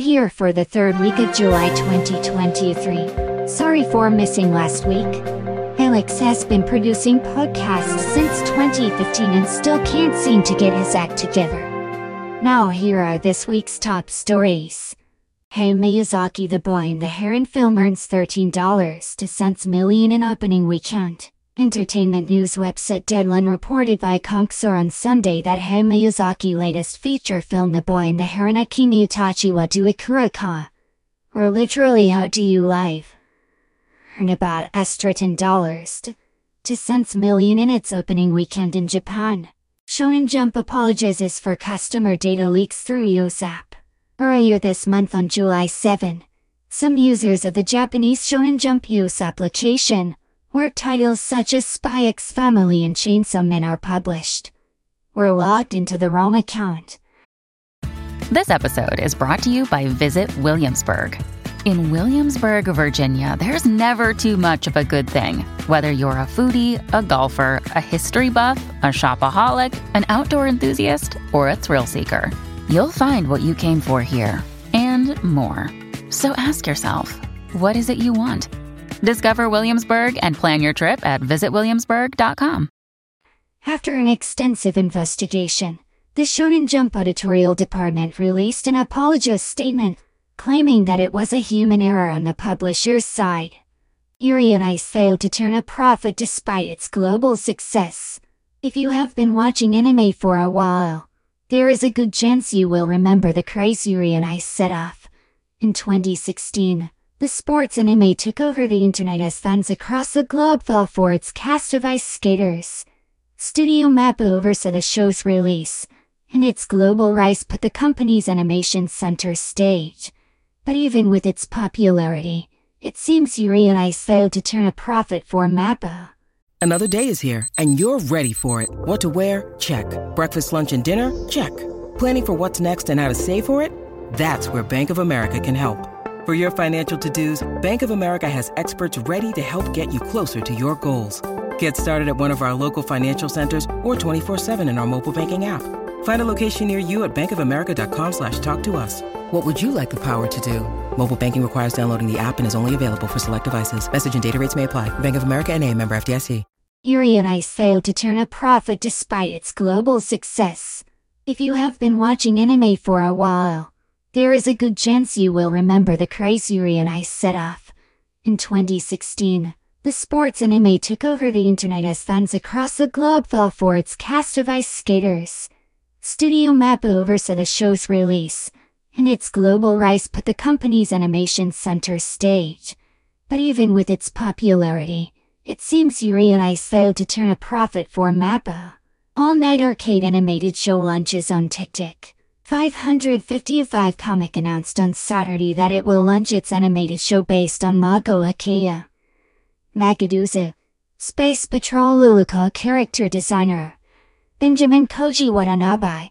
here for the third week of July 2023. Sorry for missing last week. Alex has been producing podcasts since 2015 and still can't seem to get his act together. Now here are this week's top stories. Hayao Miyazaki The Boy and the Heron film earns $13 to cents million in opening weekend. Entertainment news website Deadline reported by Kongsor on Sunday that Hayao Miyazaki latest feature film The Boy and the Heron Akimi Itachi wa Duikuraka, or literally How Do You Live, earned about $13 to cents million in its opening weekend in Japan. Shonen Jump apologizes for customer data leaks through iOS app. Earlier this month on July 7, some users of the Japanese Shonen Jump iOS application where titles such as Spy X Family and Chainsaw Man are published, We're logged into the wrong account. This episode is brought to you by Visit Williamsburg. In Williamsburg, Virginia, there's never too much of a good thing. Whether you're a foodie, a golfer, a history buff, a shopaholic, an outdoor enthusiast, or a thrill seeker, you'll find what you came for here and more. So ask yourself, what is it you want? Discover Williamsburg and plan your trip at visitwilliamsburg.com. After an extensive investigation, the Shonen Jump editorial department released an apology statement claiming that it was a human error on the publisher's side. Yuri on Ice failed to turn a profit despite its global success. If you have been watching anime for a while, there is a good chance you will remember the craze Yuri on Ice set off. In 2016, the sports anime took over the internet as fans across the globe fell for its cast of ice skaters. Studio Mappa oversaw the show's release, and its global rise put the company's animation center stage. But even with its popularity, it seems Yuri on Ice failed to turn a profit for Mappa. Another day is here, and you're ready for it. What to wear? Check. Breakfast, lunch, and dinner? Check. Planning for what's next and how to save for it? That's where Bank of America can help. For your financial to-dos, Bank of America has experts ready to help get you closer to your goals. Get started at one of our local financial centers or 24-7 in our mobile banking app. Find a location near you at bankofamerica.com slash talk to us. What would you like the power to do? Mobile banking requires downloading the app and is only available for select devices. Message and data rates may apply. Bank of America and a member FDIC. Yuri on Ice failed to turn a profit despite its global success. If you have been watching anime for a while, there is a good chance you will remember the craze Yuri on Ice set off. In 2016, the sports anime took over the internet as fans across the globe fell for its cast of ice skaters. Studio Mappa oversaw the show's release, and its global rise put the company's animation center stage. But even with its popularity, it seems Yuri on Ice failed to turn a profit for Mappa. All-night arcade animated show launches on TikTok. 555 Comic announced on Saturday that it will launch its animated show based on Mago Akea. Magaduza, Space Patrol Luluco character designer, Benjamin Koji Watanabe,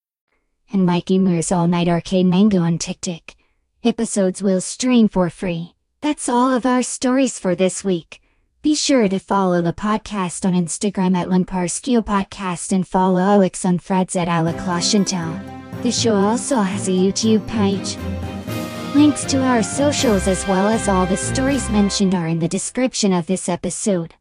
And Mikey Moore's All Night Arcade Mango on TikTok. Episodes will stream for free. That's all of our stories for this week. Be sure to follow the podcast on Instagram at Lunchbox Radio Podcast and follow Alex on Threads at Alec Washington. The show also has a YouTube page. Links to our socials as well as all the stories mentioned are in the description of this episode.